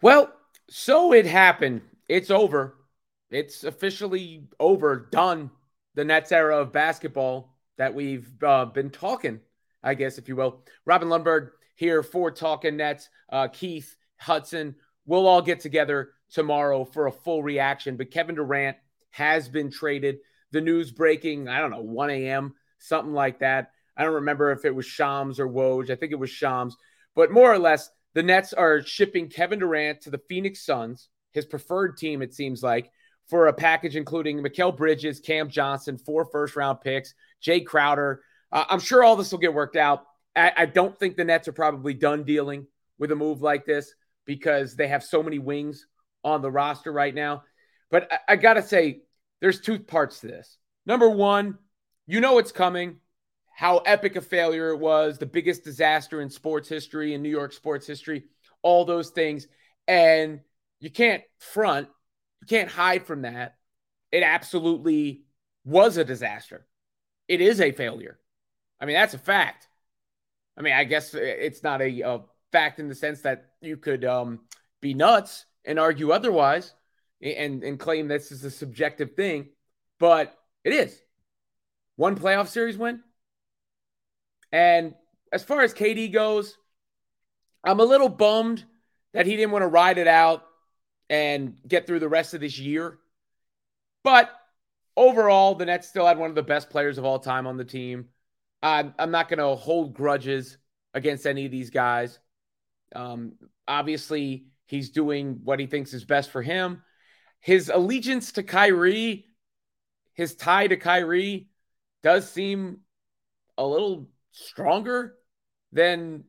Well, so it happened. It's over. It's officially over, done. The Nets era of basketball that we've uh, been talking, I guess, if you will. Robin Lundberg here for Talking Nets. Uh, Keith Hudson. We'll all get together tomorrow for a full reaction. But Kevin Durant has been traded. The news breaking, I don't know, 1 a.m., something like that. I don't remember if it was Shams or Woj. I think it was Shams. But more or less, the Nets are shipping Kevin Durant to the Phoenix Suns, his preferred team, it seems like, for a package including Mikal Bridges, Cam Johnson, four first round picks, Jae Crowder. Uh, I'm sure all this will get worked out. I, I don't think the Nets are probably done dealing with a move like this because they have so many wings on the roster right now. But I, I got to say, there's two parts to this. Number one, you know it's coming, how epic a failure it was, the biggest disaster in sports history, in New York sports history, all those things. And you can't front, you can't hide from that. It absolutely was a disaster. It is a failure. I mean, that's a fact. I mean, I guess it's not a, a fact in the sense that you could um, be nuts and argue otherwise and, and claim this is a subjective thing, but it is. One playoff series win. And as far as KD goes, I'm a little bummed that he didn't want to ride it out and get through the rest of this year. But overall, the Nets still had one of the best players of all time on the team. I'm, I'm not going to hold grudges against any of these guys. Um, obviously, he's doing what he thinks is best for him. His allegiance to Kyrie, his tie to Kyrie, does seem a little stronger than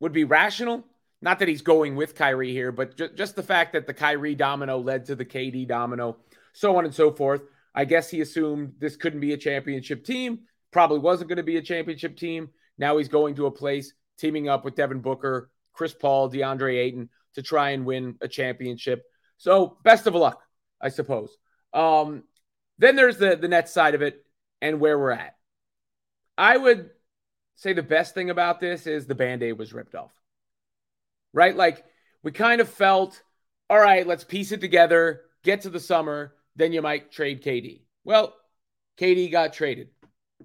would be rational. Not that he's going with Kyrie here, but ju- just the fact that the Kyrie domino led to the KD domino, so on and so forth. I guess he assumed this couldn't be a championship team. Probably wasn't going to be a championship team. Now he's going to a place teaming up with Devin Booker, Chris Paul, DeAndre Ayton to try and win a championship. So best of luck, I suppose. Um, then there's the the net side of it and where we're at. I would say the best thing about this is the band-aid was ripped off. Right? Like we kind of felt, all right, let's piece it together, get to the summer, then you might trade KD. Well, KD got traded.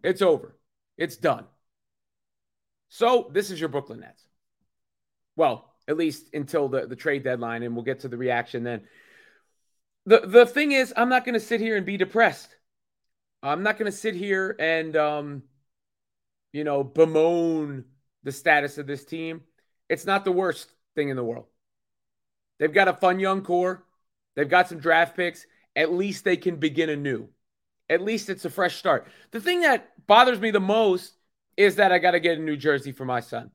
It's over. It's done. So this is your Brooklyn Nets. Well, at least until the, the trade deadline, and we'll get to the reaction then. The the thing is, I'm not gonna sit here and be depressed. I'm not gonna sit here and um, you know, bemoan the status of this team. It's not the worst thing in the world. They've got a fun young core. They've got some draft picks. At least they can begin anew. At least it's a fresh start. The thing that bothers me the most is that I got to get a new jersey for my son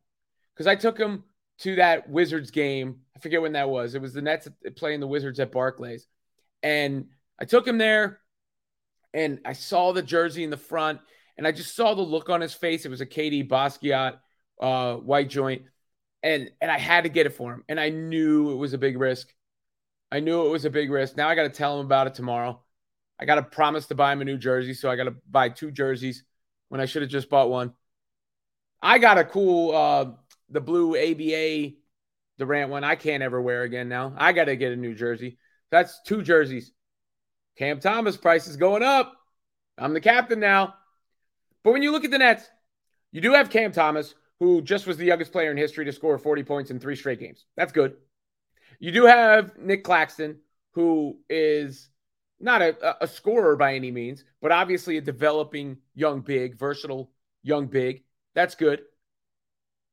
because I took him to that Wizards game. I forget when that was. It was the Nets playing the Wizards at Barclays. And I took him there and I saw the jersey in the front and I just saw the look on his face. It was a KD Basquiat uh, white joint. And and I had to get it for him. And I knew it was a big risk. I knew it was a big risk. Now I got to tell him about it tomorrow. I got to promise to buy him a new jersey. So I got to buy two jerseys when I should have just bought one. I got a cool uh, the blue ABA Durant one. I can't ever wear again now. I got to get a new jersey. That's two jerseys. Cam Thomas price is going up. I'm the captain now. But when you look at the Nets, you do have Cam Thomas, who just was the youngest player in history to score 40 points in three straight games. That's good. You do have Nick Claxton, who is not a, a scorer by any means, but obviously a developing young big, versatile young big. That's good.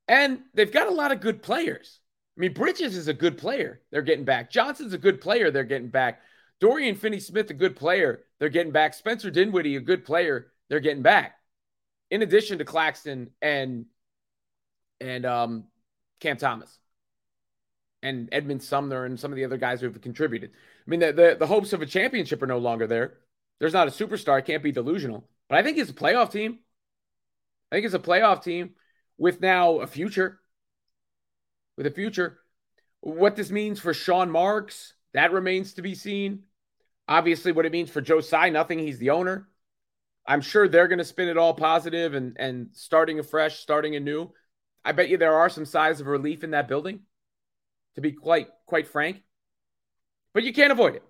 And they've got a lot of good players. I mean, Bridges is a good player. They're getting back. Johnson's a good player. They're getting back. Dorian Finney Smith, a good player. They're getting back. Spencer Dinwiddie, a good player. They're getting back. In addition to Claxton and and um, Cam Thomas and Edmund Sumner and some of the other guys who have contributed. I mean, the, the, the hopes of a championship are no longer there. There's not a superstar. Can't be delusional. But I think it's a playoff team. I think it's a playoff team with now a future. With a future. What this means for Sean Marks, that remains to be seen. Obviously, what it means for Joe Tsai, nothing. He's the owner. I'm sure they're going to spin it all positive and and starting afresh, starting anew. I bet you there are some sighs of relief in that building to be quite quite frank. But you can't avoid it.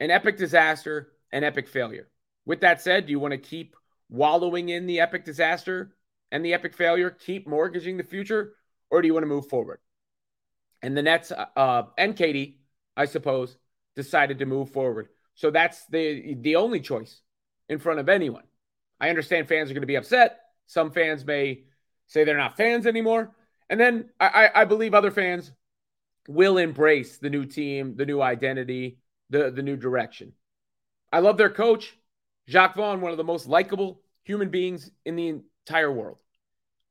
An epic disaster, an epic failure. With that said, do you want to keep wallowing in the epic disaster and the epic failure, keep mortgaging the future, or do you want to move forward? And the Nets uh, and KD, I suppose, decided to move forward. So that's the the only choice in front of anyone. I understand fans are going to be upset. Some fans may say they're not fans anymore. And then I, I believe other fans will embrace the new team, the new identity, the, the new direction. I love their coach, Jacque Vaughn, one of the most likable human beings in the entire world.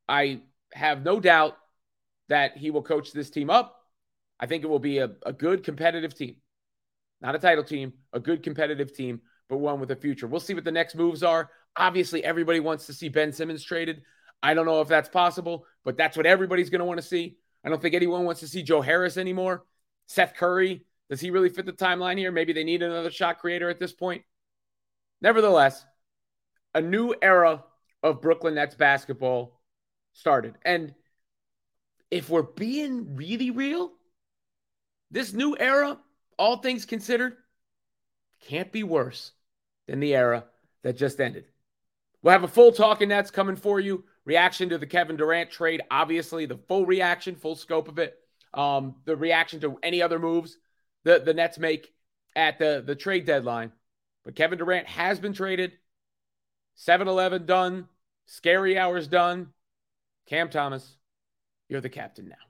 I have no doubt that he will coach this team up. I think it will be a, a good competitive team. Not a title team, a good competitive team, but one with a future. We'll see what the next moves are. Obviously, everybody wants to see Ben Simmons traded. I don't know if that's possible, but that's what everybody's going to want to see. I don't think anyone wants to see Joe Harris anymore. Seth Curry, does he really fit the timeline here? Maybe they need another shot creator at this point. Nevertheless, a new era of Brooklyn Nets basketball started. And if we're being really real, this new era, all things considered, can't be worse than the era that just ended. We'll have a full talking Nets coming for you reaction to the Kevin Durant trade, obviously the full reaction, full scope of it. Um, the reaction to any other moves the, the Nets make at the, the trade deadline. But Kevin Durant has been traded. 7 Eleven done. Scary hours done. Cam Thomas, you're the captain now.